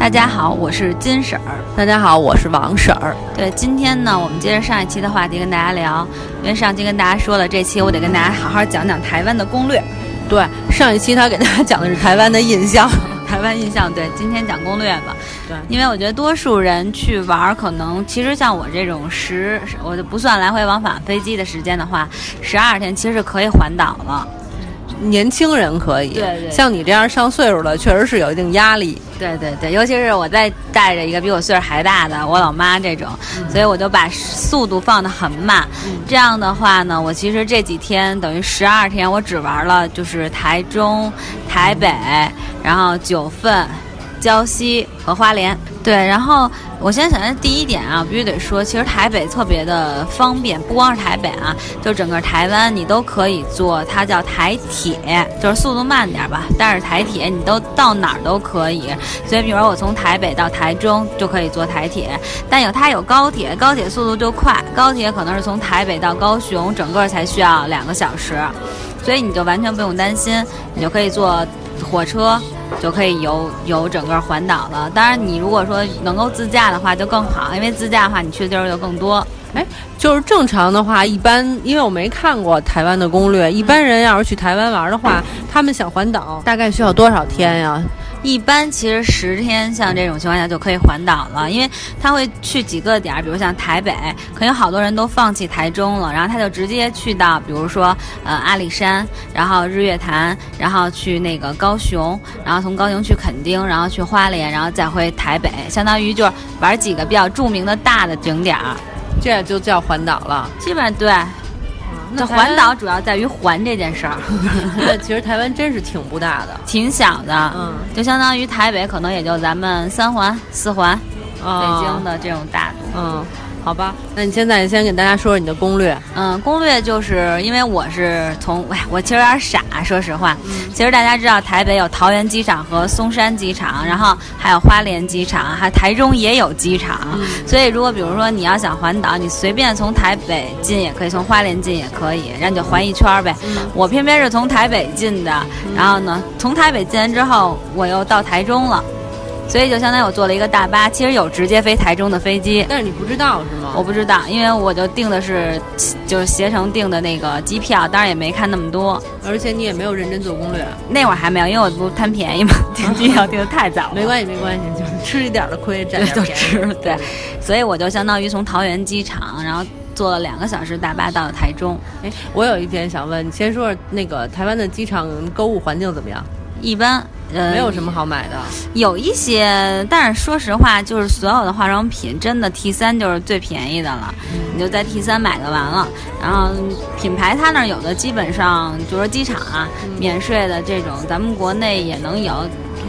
大家好，我是金婶儿。大家好，我是王婶儿。对，今天呢，我们接着上一期的话题跟大家聊，因为上期跟大家说了，这期我得跟大家好好讲讲台湾的攻略。对，上一期他给大家讲的是台湾的印象，台湾印象。对，今天讲攻略吧。对，因为我觉得多数人去玩儿，可能其实像我这种十，我就不算来回往返飞机的时间的话，十二天其实是可以环岛了。年轻人可以，对对像你这样上岁数的，确实是有一定压力。对对对，尤其是我在带着一个比我岁数还大的我老妈这种，所以我就把速度放得很慢。这样的话呢，我其实这几天等于十二天，我只玩了就是台中、台北，然后九份、礁溪和花莲。对，然后我先想的第一点啊，必须得说，其实台北特别的方便，不光是台北啊，就整个台湾你都可以坐，它叫台铁，就是速度慢点吧，但是台铁你都到哪儿都可以。所以，比如说我从台北到台中就可以坐台铁，但有它有高铁，高铁速度就快，高铁可能是从台北到高雄，整个才需要两个小时，所以你就完全不用担心，你就可以坐火车。就可以游游整个环岛了。当然，你如果说能够自驾的话，就更好，因为自驾的话，你去的地儿就更多。哎，就是正常的话，一般因为我没看过台湾的攻略，一般人要是去台湾玩的话，他们想环岛，大概需要多少天呀？一般其实十天，像这种情况下就可以环岛了，因为他会去几个点儿，比如像台北，可能好多人都放弃台中了，然后他就直接去到，比如说呃阿里山，然后日月潭，然后去那个高雄，然后从高雄去垦丁，然后去花莲，然后再回台北，相当于就是玩几个比较著名的大的景点儿，这就叫环岛了。基本上对。这环岛主要在于环这件事儿。对，其实台湾真是挺不大的，挺小的，嗯，就相当于台北可能也就咱们三环、四环，啊北京的这种大度。嗯，好吧，那你现在先给大家说说你的攻略。嗯，攻略就是因为我是从，哎，我其实有点傻，说实话。嗯其实大家知道台北有桃园机场和松山机场，然后还有花莲机场，还台中也有机场。嗯所以如果比如说你要想环岛，你随便从台北进也可以，从花莲进也可以，然后你就环一圈儿呗。嗯我偏偏是从台北进的，然后呢，从台北进完之后，我又到台中了。所以就相当于我坐了一个大巴，其实有直接飞台中的飞机，但是你不知道是吗？我不知道，因为我就订的是就是携程订的那个机票，当然也没看那么多，而且你也没有认真做攻略。那会儿还没有，因为我不贪便宜嘛，订机票订的太早了，没关系，没关系，就是吃一点儿的亏，占点儿便宜。吃 对，所以我就相当于从桃园机场，然后坐了两个小时大巴到了台中。哎，我有一点想问，你先说说那个台湾的机场购物环境怎么样？一般呃没有什么好买的。有一些，但是说实话，就是所有的化妆品，真的 T 三就是最便宜的了，你就在 T 三买就完了。然后品牌它那儿有的基本上就说机场啊，免税的这种，咱们国内也能有。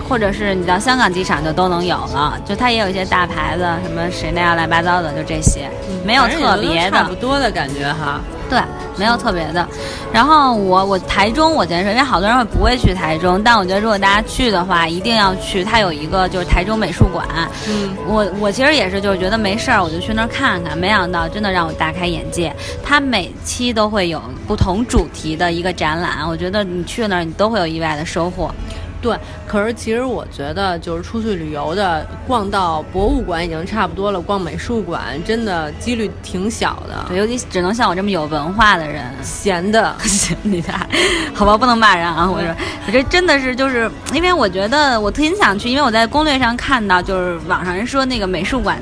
或者是你到香港机场就都能有了，就它也有一些大牌子，什么谁那样乱七八糟的，就这些，没有特别的。差不多的感觉哈。对，没有特别的。然后我我台中我先说，因为好多人会不会去台中，但我觉得如果大家去的话，一定要去。它有一个就是台中美术馆，嗯，我我其实也是就是觉得没事儿，我就去那儿看看。没想到真的让我大开眼界。它每期都会有不同主题的一个展览，我觉得你去那儿你都会有意外的收获。对。可是其实我觉得，就是出去旅游的，逛到博物馆已经差不多了，逛美术馆真的几率挺小的。对，尤其只能像我这么有文化的人。闲的，你看好吧，不能骂人啊！我说，我这真的是就是因为我觉得我特别想去，因为我在攻略上看到，就是网上人说那个美术馆，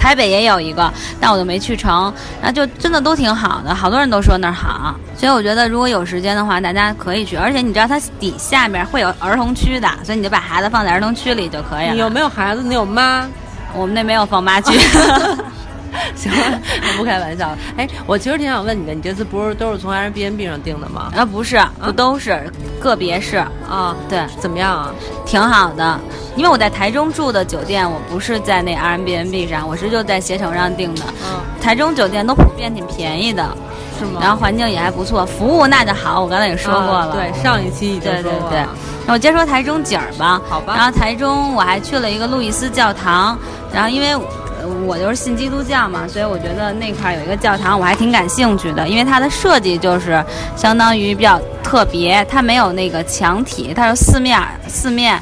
台北也有一个，但我就没去成。然后就真的都挺好的，好多人都说那儿好，所以我觉得如果有时间的话，大家可以去。而且你知道它底下面会有儿童区的，所以你就把孩子放在儿童区里就可以了。你有没有孩子？你有妈？我们那没有放妈区。行了，我不开玩笑了。哎，我其实挺想问你的，你这次不是都是从 Airbnb 上订的吗？啊，不是，不都是，个别是。啊，对，怎么样啊？挺好的，因为我在台中住的酒店，我不是在那 Airbnb 上，我是就在携程上订的。嗯，台中酒店都普遍挺便宜的，是吗？然后环境也还不错，服务那就好，我刚才也说过了。啊对，上一期已经对对对说过了。那我接着说台中景儿吧。好吧然后台中我还去了一个路易斯教堂，然后因为。我就是信基督教嘛，所以我觉得那块有一个教堂，我还挺感兴趣的，因为它的设计就是相当于比较特别，它没有那个墙体，它是四面四面，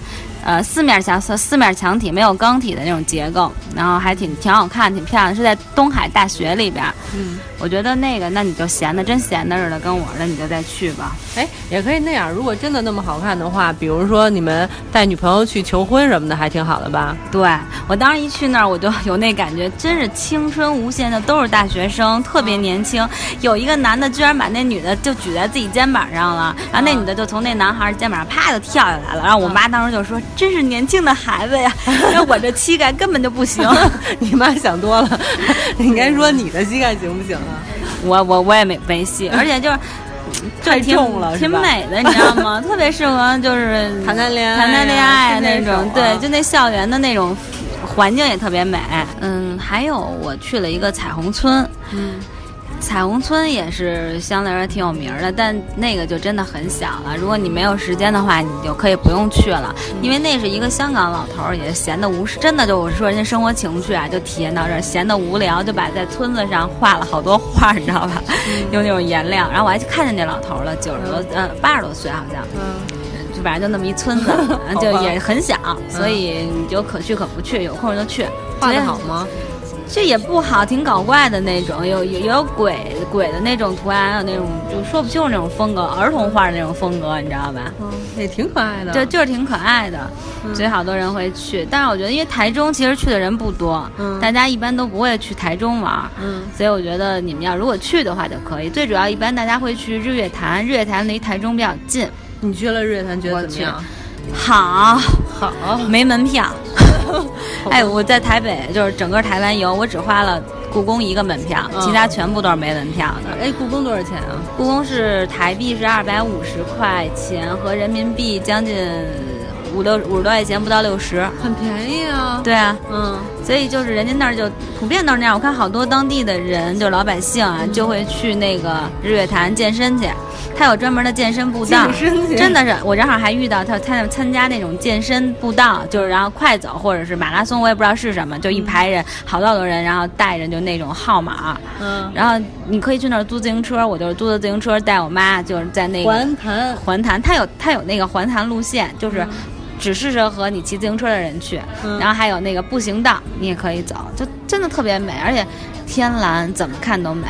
呃四面墙四四面墙体，没有钢体的那种结构，然后还挺挺好看，挺漂亮，是在东海大学里边。嗯，我觉得那个，那你就闲的真闲的似的，跟我的你就再去吧。哎，也可以那样。如果真的那么好看的话，比如说你们带女朋友去求婚什么的，还挺好的吧？对我当时一去那儿，我就 有那感觉，真是青春无限的，都是大学生，特别年轻。有一个男的居然把那女的就举在自己肩膀上了，然后那女的就从那男孩肩膀上啪就跳下来了。然后我妈当时就说：“真是年轻的孩子呀！” 那我这膝盖根本就不行。你妈想多了，你应该说你的膝盖行不行啊？我我我也没没戏，而且就是。太挺重了挺美的，你知道吗？特别适合就是谈谈恋爱啊谈谈恋爱啊那种，对，就那校园的那种环境也特别美。嗯，还有我去了一个彩虹村，嗯，彩虹村也是相对来说挺有名儿的，但那个就真的很小了。如果你没有时间的话，你就可以不用去了，因为那是一个香港老头儿，也闲得无事，真的就我说人家生活情趣啊，就体验到这儿，闲得无聊，就把在村子上画了好多画，你知道吧？用那种颜料，然后我还看见那老头儿了，九十多呃八十多岁好像，嗯，就反正就那么一村子，就也很小，所以你就可去可不去，有空就去。画的好吗？这也不好，挺搞怪的那种，有有有鬼鬼的那种图案，还有那种就说不清楚那种风格，儿童画的那种风格，你知道吧？嗯，也挺可爱的。对就是挺可爱的，所以好多人会去。但是我觉得，因为台中其实去的人不多，嗯大家一般都不会去台中玩儿，嗯所以我觉得你们要如果去的话就可以。最主要一般大家会去日月潭，日月潭离台中比较近，你去了日月潭，觉得怎么样？好，好，没门票。哎，我在台北就是整个台湾游，我只花了故宫一个门票，嗯其他全部都是没门票的。哎，故宫多少钱啊？故宫是台币是二百五十块钱，和人民币将近五六五十多块钱，不到六十。很便宜啊。，对啊，嗯，所以就是人家那儿就普遍都是那样。我看好多当地的人，就老百姓啊，就会去那个日月潭健身去。他有专门的健身步道，真的是我正好还遇到他，他那参加那种健身步道，就是然后快走或者是马拉松，我也不知道是什么，就一排人，好多好多人，然后带着就那种号码，嗯，然后你可以去那儿租自行车，我就是租的自行车带我妈，就是在那个环潭，环潭，它有它有那个环潭路线，就是只适合和你骑自行车的人去，嗯然后还有那个步行道，你也可以走，就真的特别美，而且天蓝怎么看都美。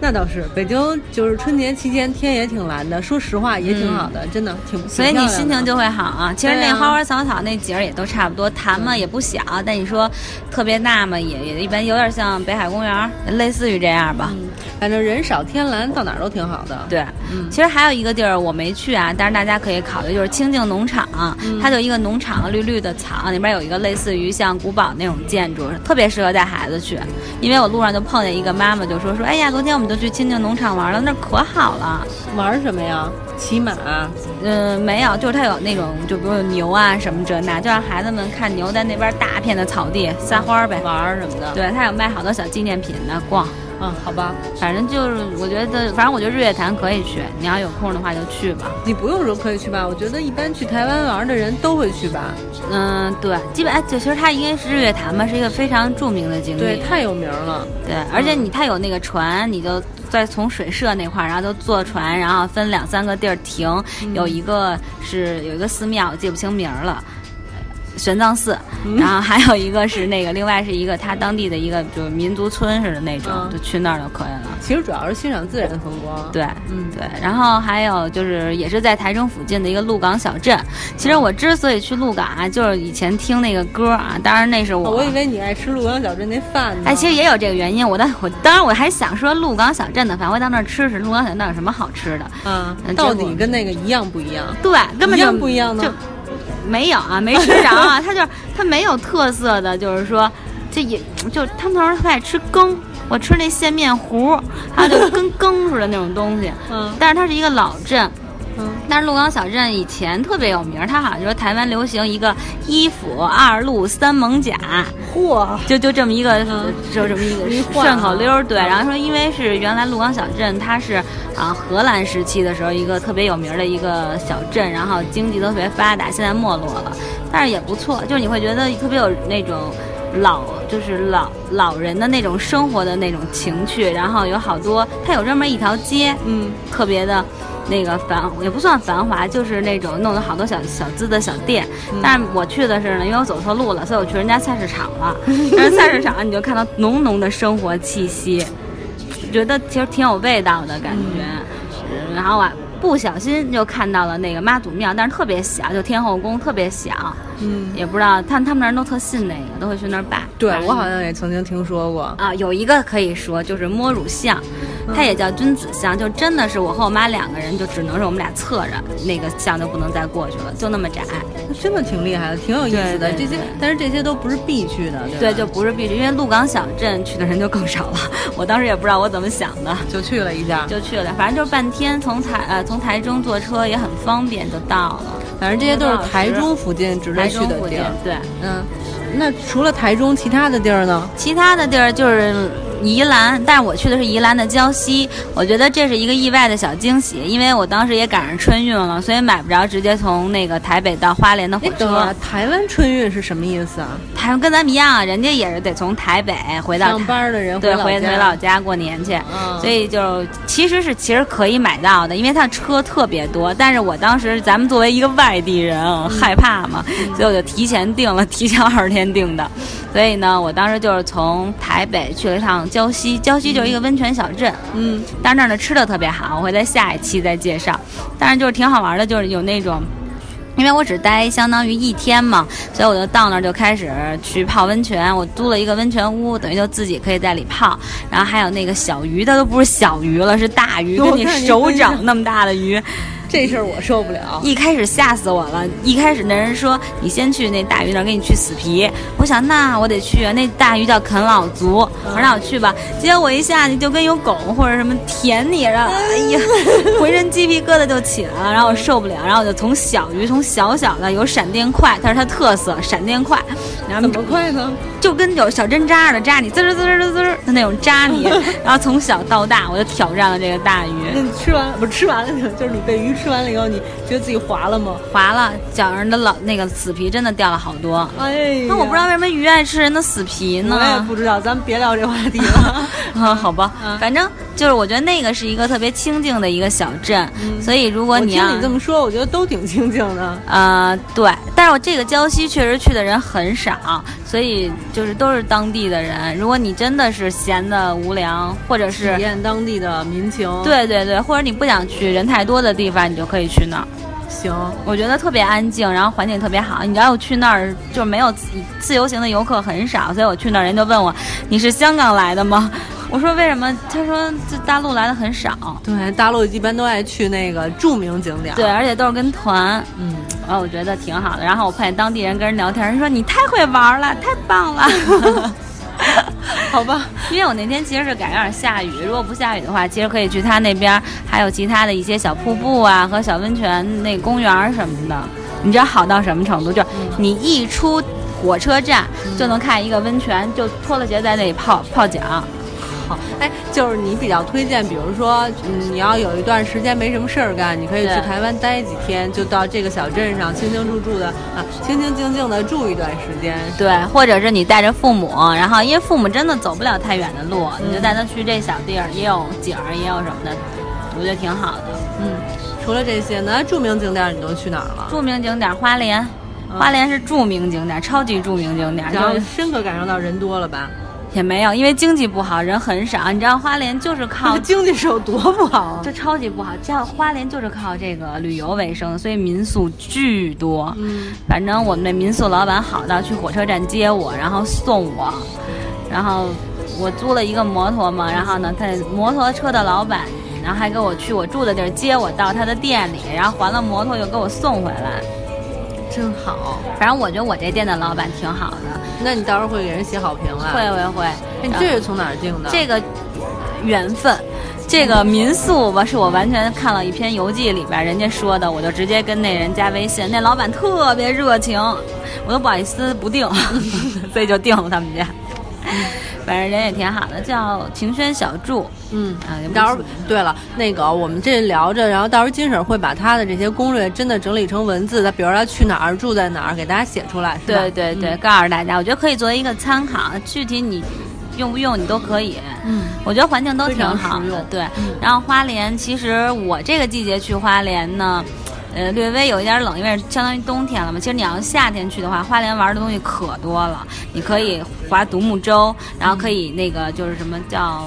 那倒是。北京就是春节期间天也挺蓝的，说实话也挺好的，真的挺。挺所以你心情就会好啊。其实那花花草草那景儿也都差不多，潭嘛也不小，但你说特别大嘛，也也一般，有点像北海公园，类似于这样吧。嗯，反正人少天蓝，到哪儿都挺好的。，对，嗯其实还有一个地儿我没去啊，但是大家可以考虑，就是清境农场，嗯它就一个农场，绿绿的草，里边有一个类似于像古堡那种建筑，特别适合带孩子去。因为我路上就碰见一个妈妈，就说说，哎呀，昨天我们就去亲近农场玩了，那儿可好了。玩什么呀？骑马。嗯，没有，就是它有那种，就比如牛啊什么这那，就让孩子们看牛在那边大片的草地撒欢儿呗。玩什么的。，对，它有卖好多小纪念品的，逛。嗯，好吧，反正就是，我觉得，反正我觉得日月潭可以去，你要有空的话就去吧。你不用说可以去吧？我觉得一般去台湾玩的人都会去吧。嗯，对，基本哎，就其实它应该是日月潭吧，是一个非常著名的景点对，太有名了。对，而且你它有那个船，你就在从水社那块儿，然后就坐船，然后分两三个地儿停，有一个是有一个寺庙，我记不清名儿了。玄奘寺，然后还有一个是那个，另外是一个他当地的一个就是民族村似的那种，嗯就去那儿就可以了。其实主要是欣赏自然风光。，对，嗯，对，然后还有就是也是在台中附近的一个鹿港小镇。其实我之所以去鹿港啊，就是以前听那个歌啊，当然那是我，哦我以为你爱吃鹿港小镇那饭呢。哎，其实也有这个原因。我当我当然我还想说鹿港小镇的饭，我到那儿吃吃鹿港小镇有什么好吃的？啊嗯，到结果底跟那个一样不一样？对，根本就不一样呢就没有啊，没吃着啊。它就是它没有特色的，就是说这也就他们那儿特爱吃羹。我吃那线面糊，它就跟羹似的那种东西。嗯但是它是一个老镇，嗯，但是鹿港小镇以前特别有名儿，它好像说台湾流行一个一府二鹿三艋甲，嚯，就就这么一个，嗯。就这么一个 顺口溜儿。对，然后说因为是原来鹿港小镇，它是啊荷兰时期的时候一个特别有名儿的一个小镇，然后经济都特别发达，现在没落了，但是也不错，就是你会觉得特别有那种。老就是老老人的那种生活的那种情趣，然后有好多，它有专门一条街，嗯，特别的，那个繁也不算繁华，就是那种弄了好多小小资的小店。但是我去的是呢，因为我走错路了，所以我去人家菜市场了。但是菜市场你就看到浓浓的生活气息，觉得其实挺有味道的感觉。然后啊。不小心就看到了那个妈祖庙，但是特别小，就天后宫特别小。嗯，也不知道他他们那儿都特信那个，都会去那儿拜。对我好像也曾经听说过啊，有一个可以说就是摸乳像，它也叫君子像，就真的是我和我妈两个人，就只能是我们俩侧着，那个像就不能再过去了，就那么窄。那真的挺厉害的，挺有意思的。这些，但是这些都不是必去的，对，就不是必去，因为鹿港小镇去的人就更少了。我当时也不知道我怎么想的，就去了一下，就去了，反正就是半天，从台呃从台中坐车也很方便就到了。反正这些都是台中附近值得去的地儿。对，嗯，那除了台中，其他的地儿呢？其他的地儿就是。宜兰，但是我去的是宜兰的礁溪，我觉得这是一个意外的小惊喜，因为我当时也赶上春运了，所以买不着直接从那个台北到花莲的火车。台湾春运是什么意思啊？台湾跟咱们一样，人家也是得从台北回到上班的人对回回老家过年去，所以就其实是其实可以买到的，因为他车特别多。但是我当时咱们作为一个外地人，害怕嘛，所以我就提前订了，提前二十天订的。所以呢，我当时就是从台北去了一趟礁溪，礁溪就是一个温泉小镇，嗯，但是那儿的吃的特别好，我会在下一期再介绍。但是就是挺好玩的，就是有那种，因为我只待相当于一天嘛，所以我就到那儿就开始去泡温泉。我租了一个温泉屋，等于就自己可以在里泡。然后还有那个小鱼，它都不是小鱼了，是大鱼，跟你手掌那么大的鱼。这事儿我受不了，一开始吓死我了。一开始那人说你先去那大鱼那儿给你去死皮，我想那我得去啊。那大鱼叫啃老族，我说那我去吧。结果我一下去就跟有狗或者什么舔你然后，哎呀，浑身鸡皮疙瘩就起来了。然后我受不了，然后我就从小鱼，从小小的有闪电快，它是它特色，闪电快。然后怎么快呢？就跟有小针扎似的扎你，滋滋滋滋滋的那种扎你。然后从小到大，我就挑战了这个大鱼。那你吃完不是吃完了就是你被鱼。吃完了以后，你觉得自己滑了吗？滑了，脚上的老那个死皮真的掉了好多。哎，那我不知道为什么鱼爱吃人的死皮呢？我也不知道，咱们别聊这话题了。啊，好吧，反正就是我觉得那个是一个特别清静的一个小镇，所以如果你要听你这么说，我觉得都挺清静的。呃，对，但是我这个礁溪确实去的人很少，所以就是都是当地的人。如果你真的是闲的无聊，或者是体验当地的民情，对对对，或者你不想去人太多的地方。你就可以去那儿，行，我觉得特别安静，然后环境特别好。你知道我去那儿就没有自自由行的游客很少，所以我去那儿人就问我你是香港来的吗？我说为什么？他说这大陆来的很少。对，大陆一般都爱去那个著名景点，对，而且都是跟团。嗯，然后我觉得挺好的。然后我碰见当地人跟人聊天，人说你太会玩了，太棒了。好吧，因为我那天其实是赶上下雨，如果不下雨的话，其实可以去他那边，还有其他的一些小瀑布啊和小温泉那公园什么的。你知道好到什么程度？就你一出火车站就能看一个温泉，就脱了鞋在那里泡泡脚。好，哎，就是你比较推荐，比如说，嗯，你要有一段时间没什么事儿干，你可以去台湾待几天，就到这个小镇上清清楚楚的啊，清清静静的住一段时间。对，或者是你带着父母，然后因为父母真的走不了太远的路，你就带他去这小地儿，也有景儿，也有什么的，我觉得挺好的。嗯，除了这些，那著名景点你都去哪儿了？著名景点花莲，花莲是著名景点，超级著名景点，然后深刻感受到人多了吧？也没有，因为经济不好，人很少。你知道花莲就是靠经济是有多不好？这超级不好。叫花莲就是靠这个旅游为生，所以民宿巨多。嗯，反正我们那民宿老板好到去火车站接我，然后送我，然后我租了一个摩托嘛，然后呢，他摩托车的老板，然后还给我去我住的地儿接我到他的店里，然后还了摩托又给我送回来。真好，反正我觉得我这店的老板挺好的。那你到时候会给人写好评啊？会会会。你这是从哪儿订的？这个缘分，这个民宿吧，是我完全看了一篇游记里边人家说的，我就直接跟那人加微信。那老板特别热情，我都不好意思不定，所以就定了他们家。反正人也挺好的，叫晴轩小筑。嗯啊，到时候对了，那个我们这聊着，然后到时候金婶会把她的这些攻略真的整理成文字的，比如她去哪儿住在哪儿，给大家写出来。对对对，告诉大家，我觉得可以作为一个参考。具体你用不用你都可以。嗯，我觉得环境都挺好的。对，然后花莲其实我这个季节去花莲呢。呃，略微有一点冷，因为相当于冬天了嘛。其实你要夏天去的话，花莲玩的东西可多了。你可以划独木舟，然后可以那个就是什么叫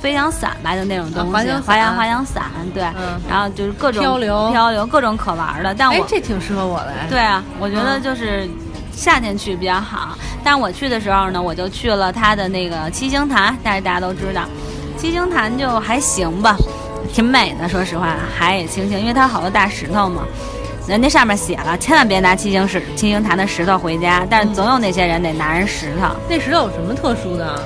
飞翔伞吧，就那种东西，滑翔滑翔伞，对。然后就是各种漂流，漂流各种可玩的。但我这挺适合我的。对啊，我觉得就是夏天去比较好。但我去的时候呢，我就去了它的那个七星潭，但是大家都知道，七星潭就还行吧。挺美的，说实话，海也清清，因为它好多大石头嘛。人家上面写了，千万别拿七星石、七星潭的石头回家，但是总有那些人得拿人石头。那石头有什么特殊的？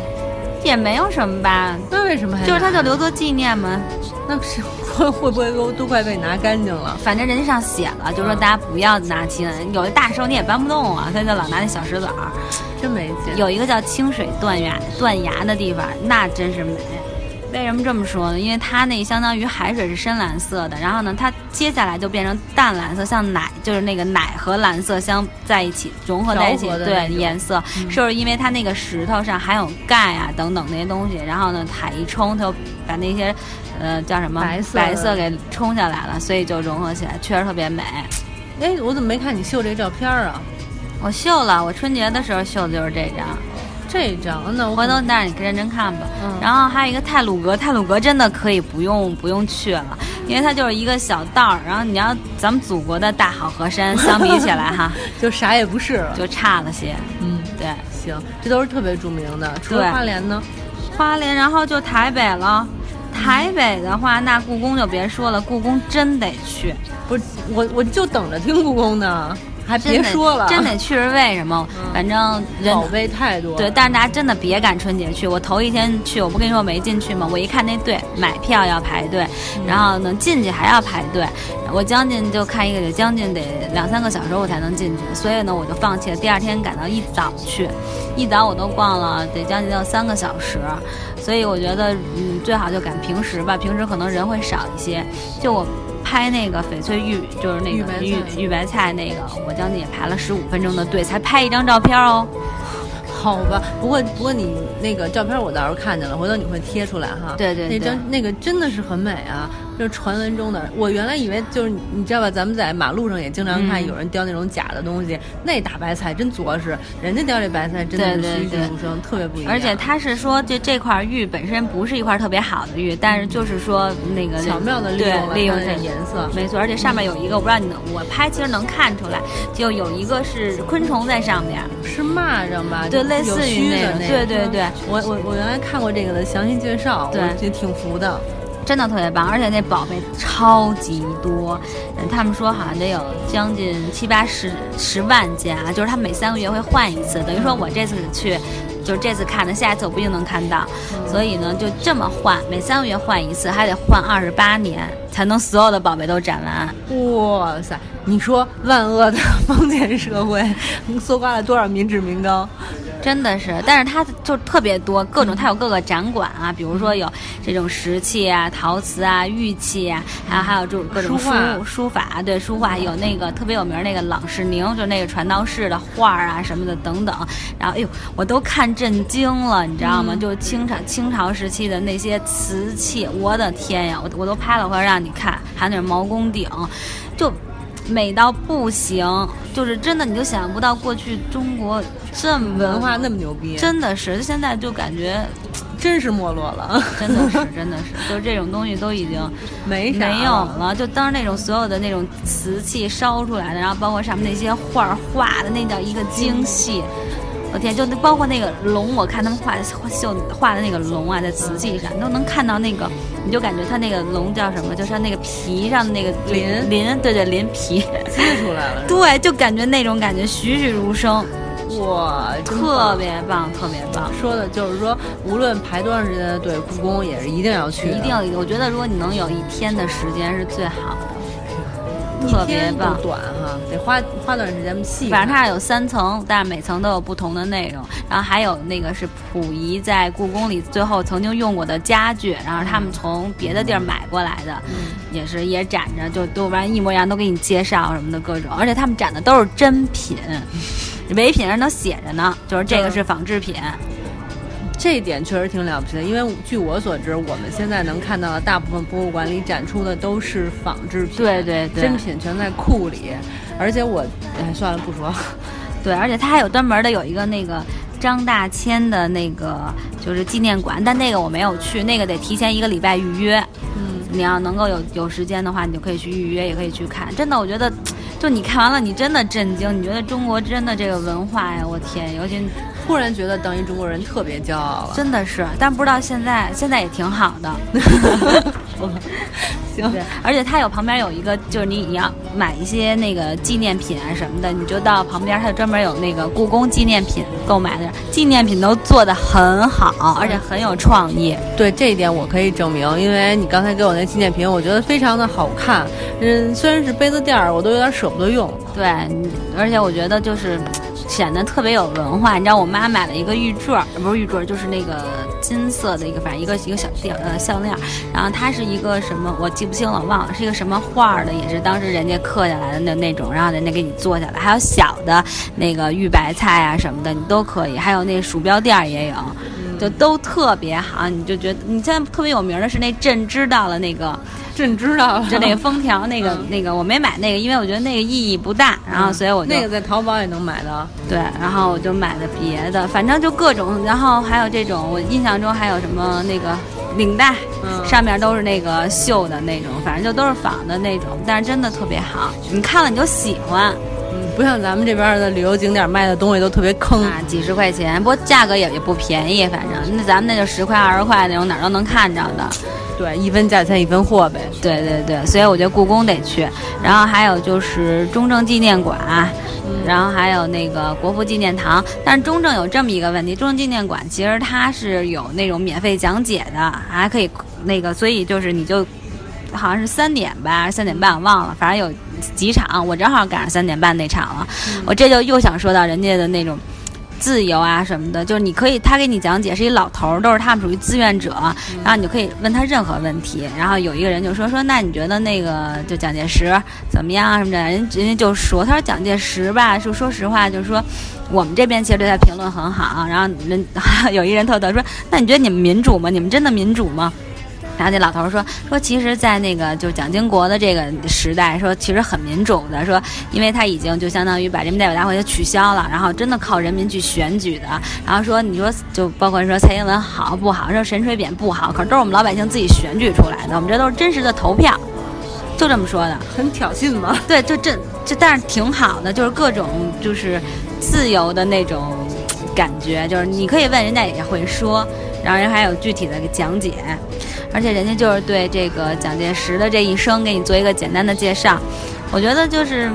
也没有什么吧。那为什么还？就是它就留作纪念嘛。那是会会不会都都快被拿干净了？反正人家上写了，就说大家不要拿七星，有的大石头你也搬不动啊，他就老拿那小石子儿。真没劲。有一个叫清水断崖断崖的地方，那真是美。为什么这么说呢？因为它那相当于海水是深蓝色的，然后呢，它接下来就变成淡蓝色，像奶，就是那个奶和蓝色相在一起融合在一起，对颜色，是不是因为它那个石头上含有钙啊等等那些东西？然后呢，海一冲，它就把那些，呃，叫什么白色白色给冲下来了，所以就融合起来，确实特别美。哎，我怎么没看你秀这照片啊？我秀了，我春节的时候秀的就是这张。这张，那我回头带着你认真看吧。嗯然后还有一个泰鲁阁，泰鲁阁真的可以不用不用去了，因为它就是一个小道儿。然后你要咱们祖国的大好河山相比起来哈，就啥也不是了，就差了些。嗯，对，行，这都是特别著名的。除了花莲呢？花莲，然后就台北了。台北的话，那故宫就别说了，故宫真得去。不是我，我就等着听故宫呢。还别说了，真得去是为什么？反正人宝贝太多。对，但是大家真的别赶春节去。我头一天去，我不跟你说没进去吗？我一看那队，买票要排队，然后呢进去还要排队，我将近就看一个，将近得两三个小时我才能进去。所以呢，我就放弃了。第二天赶到一早去，一早我都逛了得将近要三个小时。所以我觉得，嗯，最好就赶平时吧，平时可能人会少一些。就我。拍那个翡翠玉，就是那个玉玉白菜那个，我将近也排了十五分钟的队才拍一张照片哦。好吧，不过不过你那个照片我倒是看见了，回头你会贴出来哈。对对，那张那个真的是很美啊。就是传闻中的，我原来以为就是你知道吧？咱们在马路上也经常看有人叼那种假的东西，那大白菜真作实，人家叼这白菜真的是栩栩如生，特别不一样。而且他是说，这这块玉本身不是一块特别好的玉，但是就是说那个巧妙的利用利用这颜色，没错。而且上面有一个，我不知道你能，我拍其实能看出来，就有一个是昆虫在上面，是蚂蚱吧？对，类似于那种。对对对，我我我原来看过这个的详细介绍，我觉得挺服的。真的特别棒，而且那宝贝超级多，他们说好像得有将近七八十十万件啊，就是他每三个月会换一次，等于说我这次去，就是这次看的，下一次我不一定能看到，所以呢就这么换，每三个月换一次，还得换二十八年才能所有的宝贝都展完。哇塞，你说万恶的 封建社会，搜刮了多少民脂民膏？真的是，但是它就特别多，各种它有各个展馆啊，比如说有这种石器啊、陶瓷啊、玉器啊，还有还有这种各种书书法，对书画有那个特别有名那个郎世宁，就那个传道士的画啊什么的等等。然后哎呦，我都看震惊了，你知道吗？就清朝清朝时期的那些瓷器，我的天呀，我我都拍了回来让你看，还有那毛公鼎，就。美到不行，就是真的，你就想象不到过去中国这么文化那么牛逼，真的是，现在就感觉 真是没落了，真的是，真的是，就是这种东西都已经没没有了，就当时那种所有的那种瓷器烧出来的，然后包括上面那些画画的，那叫一个精细。我天，就包括那个龙，我看他们画绣画的那个龙啊，在瓷器上都能看到那个，你就感觉它那个龙叫什么？就是那个皮上的那个鳞鳞，对对，鳞皮揭出来了。对，就感觉那种感觉栩栩如生，哇，特别棒，特别棒。说的就是说，无论排多长时间的队，故宫也是一定要去，一定要。我觉得如果你能有一天的时间是最好的。特别棒，短哈，得花花段时间细。反正它有三层，但是每层都有不同的内容。然后还有那个是溥仪在故宫里最后曾经用过的家具，然后他们从别的地儿买过来的，也是也展着，就都完一模一样，都给你介绍什么的各种。而且他们展的都是真品，唯品上都写着呢，就是这个是仿制品。这一点确实挺了不起的，因为据我所知，我们现在能看到的大部分博物馆里展出的都是仿制品，对对对，真品全在库里。而且我，哎，算了，不说。对，而且它还有专门的有一个那个张大千的那个就是纪念馆，但那个我没有去，那个得提前一个礼拜预约。嗯，你要能够有有时间的话，你就可以去预约，也可以去看。真的，我觉得，就你看完了，你真的震惊。你觉得中国真的这个文化呀，我天，尤其突然觉得当一中国人特别骄傲了。真的是，但不知道现在，现在也挺好的。行，而且它有旁边有一个，就是你你要买一些那个纪念品啊什么的，你就到旁边，它专门有那个故宫纪念品购买的，纪念品都做的很好，而且很有创意。对这一点我可以证明，因为你刚才给我那纪念品，我觉得非常的好看。嗯，虽然是杯子垫儿，我都有点舍不得用。对，而且我觉得就是显得特别有文化。你知道，我妈买了一个玉坠儿，不是玉坠儿，就是那个金色的一个，反正一个一个小吊呃项链。然后它是一个什么，我记不清了，忘了是一个什么画的，也是当时人家刻下来的那那种，然后人家给你做下来。还有小的那个玉白菜啊什么的，你都可以。还有那鼠标垫儿也有，就都特别好。你就觉得你现在特别有名的是那朕知道了那个。朕知道了，就那个封条，那个那个我没买那个，因为我觉得那个意义不大，然后所以我就那个在淘宝也能买到。对，然后我就买的别的，反正就各种，然后还有这种，我印象中还有什么那个领带，上面都是那个绣的那种，反正就都是仿的那种，但是真的特别好，你看了你就喜欢。嗯，不像咱们这边的旅游景点卖的东西都特别坑啊，几十块钱，不过价格也也不便宜，反正那咱们那就十块二十块那种，哪儿都能看着的。对，一分价钱一分货呗。对对对，所以我觉得故宫得去，然后还有就是中正纪念馆，然后还有那个国父纪念堂。但是中正有这么一个问题，中正纪念馆其实它是有那种免费讲解的，还可以那个，所以就是你就好像是三点吧，三点半我忘了，反正有几场，我正好赶上三点半那场了。我这就又想说到人家的那种。自由啊什么的，就是你可以，他给你讲解，是一老头儿，都是他们属于志愿者，然后你就可以问他任何问题。然后有一个人就说说，那你觉得那个就蒋介石怎么样什么的？人人家就说，他说蒋介石吧，就说实话，就是说我们这边其实对他评论很好。然后人 有一人特逗说，那你觉得你们民主吗？你们真的民主吗？然后那老头说说，其实，在那个就蒋经国的这个时代，说其实很民主的，说因为他已经就相当于把人民代表大会取消了，然后真的靠人民去选举的。然后说你说就包括说蔡英文好不好，说沈水扁不好，可是都是我们老百姓自己选举出来的，我们这都是真实的投票，就这么说的。很挑衅吗？对，就这这，但是挺好的，就是各种就是自由的那种感觉，就是你可以问人家也会说，然后人还有具体的讲解。而且人家就是对这个蒋介石的这一生给你做一个简单的介绍，我觉得就是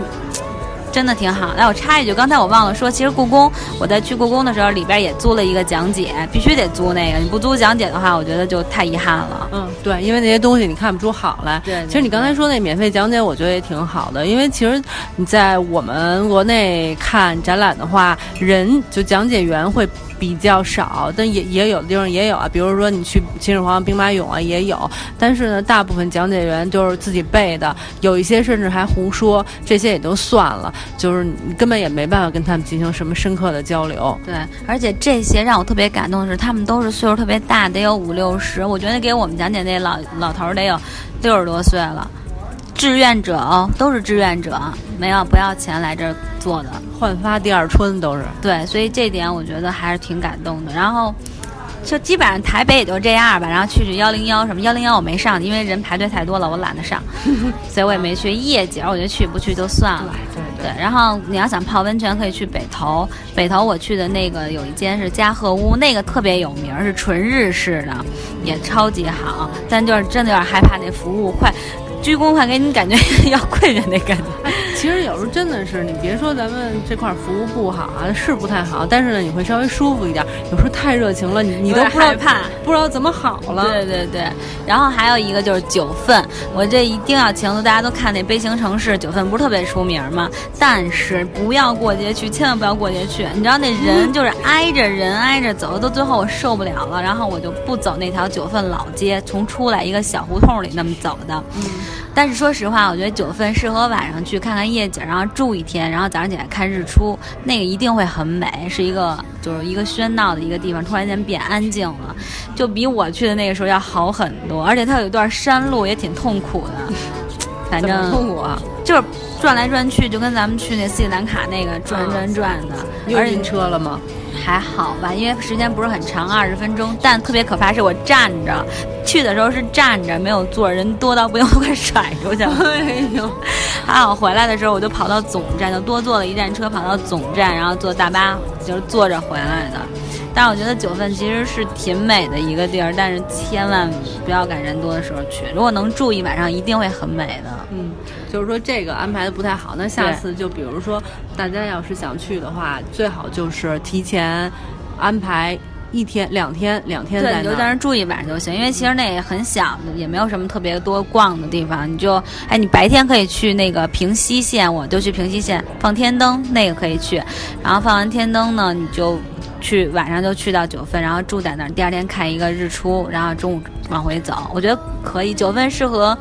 真的挺好。来，我插一句，刚才我忘了说，其实故宫我在去故宫的时候，里边也租了一个讲解，必须得租那个。你不租讲解的话，我觉得就太遗憾了。嗯，对，因为那些东西你看不出好来。对，其实你刚才说那免费讲解，我觉得也挺好的，因为其实你在我们国内看展览的话，人就讲解员会。比较少，但也也有的地方也有啊。比如说你去秦始皇兵马俑啊，也有。但是呢，大部分讲解员就是自己背的，有一些甚至还胡说，这些也就算了。就是你根本也没办法跟他们进行什么深刻的交流。对，而且这些让我特别感动的是，他们都是岁数特别大，得有五六十。我觉得给我们讲解那老老头得有六十多岁了。志愿者哦，都是志愿者，没有不要钱来这儿做的，焕发第二春都是。对，所以这点我觉得还是挺感动的。然后，就基本上台北也就这样吧。然后去去幺零幺什么幺零幺我没上，因为人排队太多了，我懒得上，所以我也没去。夜景我觉得去不去就算了。对对。然后你要想泡温泉，可以去北投。北投我去的那个有一间是嘉禾屋，那个特别有名，是纯日式的，也超级好。但就是真的有点害怕那服务快。鞠躬快给你感觉 要跪着那感觉，其实有时候真的是，你别说咱们这块服务不好啊，是不太好，但是呢，你会稍微舒服一点。有时候太热情了，你你都害怕，不知道怎么好了。对对对，然后还有一个就是九份，我这一定要强调，大家都看那悲情城市，九份不是特别出名吗？但是不要过节去，千万不要过节去。你知道那人就是挨着人挨着走，到最后我受不了了，然后我就不走那条九份老街，从出来一个小胡同里那么走的。但是说实话，我觉得九份适合晚上去去看看夜景，然后住一天，然后早上起来看日出，那个一定会很美，是一个就是一个喧闹的一个地方，突然间变安静了，就比我去的那个时候要好很多，而且它有一段山路也挺痛苦的，反正痛苦啊，就是转来转去，就跟咱们去那斯里兰卡那个转转转的。又晕车了吗？还好吧，因为时间不是很长，二十分钟。但特别可怕是我站着，去的时候是站着，没有坐，人多到不用，都快甩出去了。哎呦，还好回来的时候我就跑到总站，就多坐了一站车，跑到总站，然后坐大巴，就是坐着回来的。但是我觉得九份其实是挺美的一个地儿，但是千万不要赶人多的时候去。如果能住一晚上，一定会很美的。嗯，就是说这个安排的不太好。那下次就比如说大家要是想去的话，最好就是提前安排一天、两天、两天在那。对，你就在那住一晚上就行，因为其实那也很小，也没有什么特别多逛的地方。你就哎，你白天可以去那个平西县，我就去平西县放天灯，那个可以去。然后放完天灯呢，你就。去晚上就去到九份，然后住在那儿，第二天看一个日出，然后中午往回走。我觉得可以，九份适合，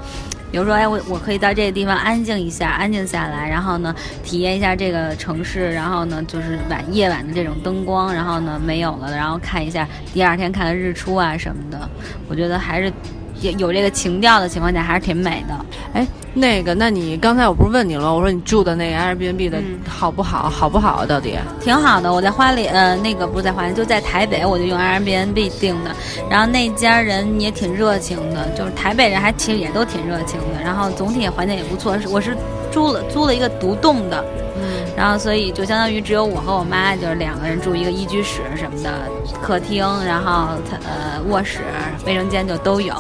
比如说，哎，我我可以到这个地方安静一下，安静下来，然后呢，体验一下这个城市，然后呢，就是晚夜晚的这种灯光，然后呢没有了，然后看一下第二天看的日出啊什么的。我觉得还是有有这个情调的情况下，还是挺美的。哎。那个，那你刚才我不是问你了？我说你住的那个 Airbnb 的好不好？好不好？到底挺好的。我在花莲，呃，那个不是在花莲，就在台北，我就用 Airbnb 订的。然后那家人也挺热情的，就是台北人还其实也都挺热情的。然后总体环境也不错。是我是租了租了一个独栋的。嗯然后，所以就相当于只有我和我妈，就是两个人住一个一居室什么的，客厅，然后呃卧室、卫生间就都有，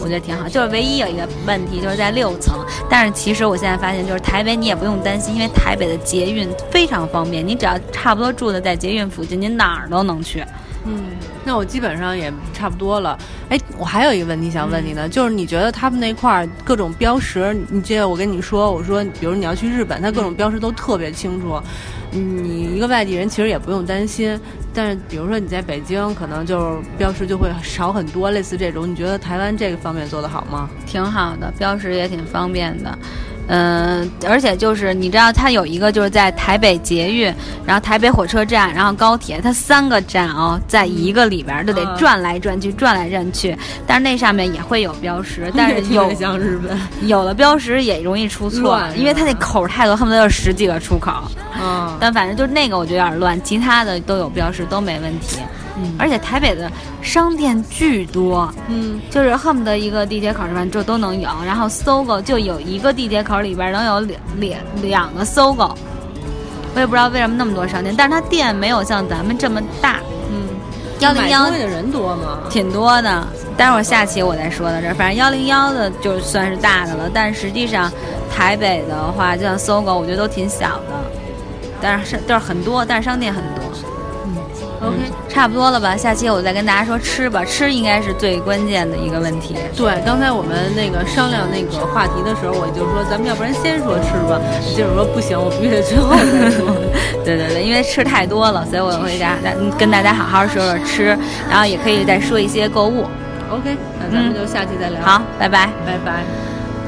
我觉得挺好。就是唯一有一个问题，就是在六层。但是其实我现在发现，就是台北你也不用担心，因为台北的捷运非常方便，你只要差不多住的在捷运附近，你哪儿都能去。嗯，那我基本上也差不多了。哎，我还有一个问题想问你呢，就是你觉得他们那块儿各种标识，你记得我跟你说，我说，比如你要去日本，它各种标识都特别清楚，你一个外地人其实也不用担心。但是比如说你在北京，可能就是标识就会少很多，类似这种，你觉得台湾这个方面做得好吗？挺好的，标识也挺方便的。嗯，而且就是你知道，它有一个就是在台北捷运，然后台北火车站，然后高铁，它三个站哦，在一个里边都得转来转去，转来转去。但是那上面也会有标识，但是有像日本有的标识也容易出错，因为它那口太多，恨不得有十几个出口。嗯，但反正就那个我觉得有点乱，其他的都有标识，都没问题。而且台北的商店巨多，嗯，就是恨不得一个地铁口上就都能有。然后搜狗就有一个地铁口里边能有两两两个搜狗，我也不知道为什么那么多商店，但是它店没有像咱们这么大。嗯，幺零幺的人多吗？挺多的，待会儿下期我再说到这。反正幺零幺的就算是大的了，但实际上台北的话，就像搜狗，我觉得都挺小的，但是是就是很多，但是商店很多。OK，差不多了吧？下期我再跟大家说吃吧，吃应该是最关键的一个问题。对，刚才我们那个商量那个话题的时候，我就说咱们要不然先说吃吧。就是说不行，我必须得最后再说。对对对，因为吃太多了，所以我会大家跟大家好好说说吃，然后也可以再说一些购物。OK，那咱们就下期再聊。好，拜拜，拜拜。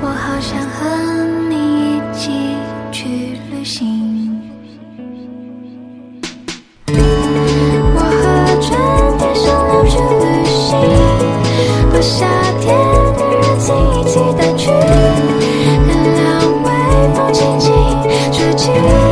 我好想和想要去旅行把夏天的热情一起带去聊聊微风轻轻吹起。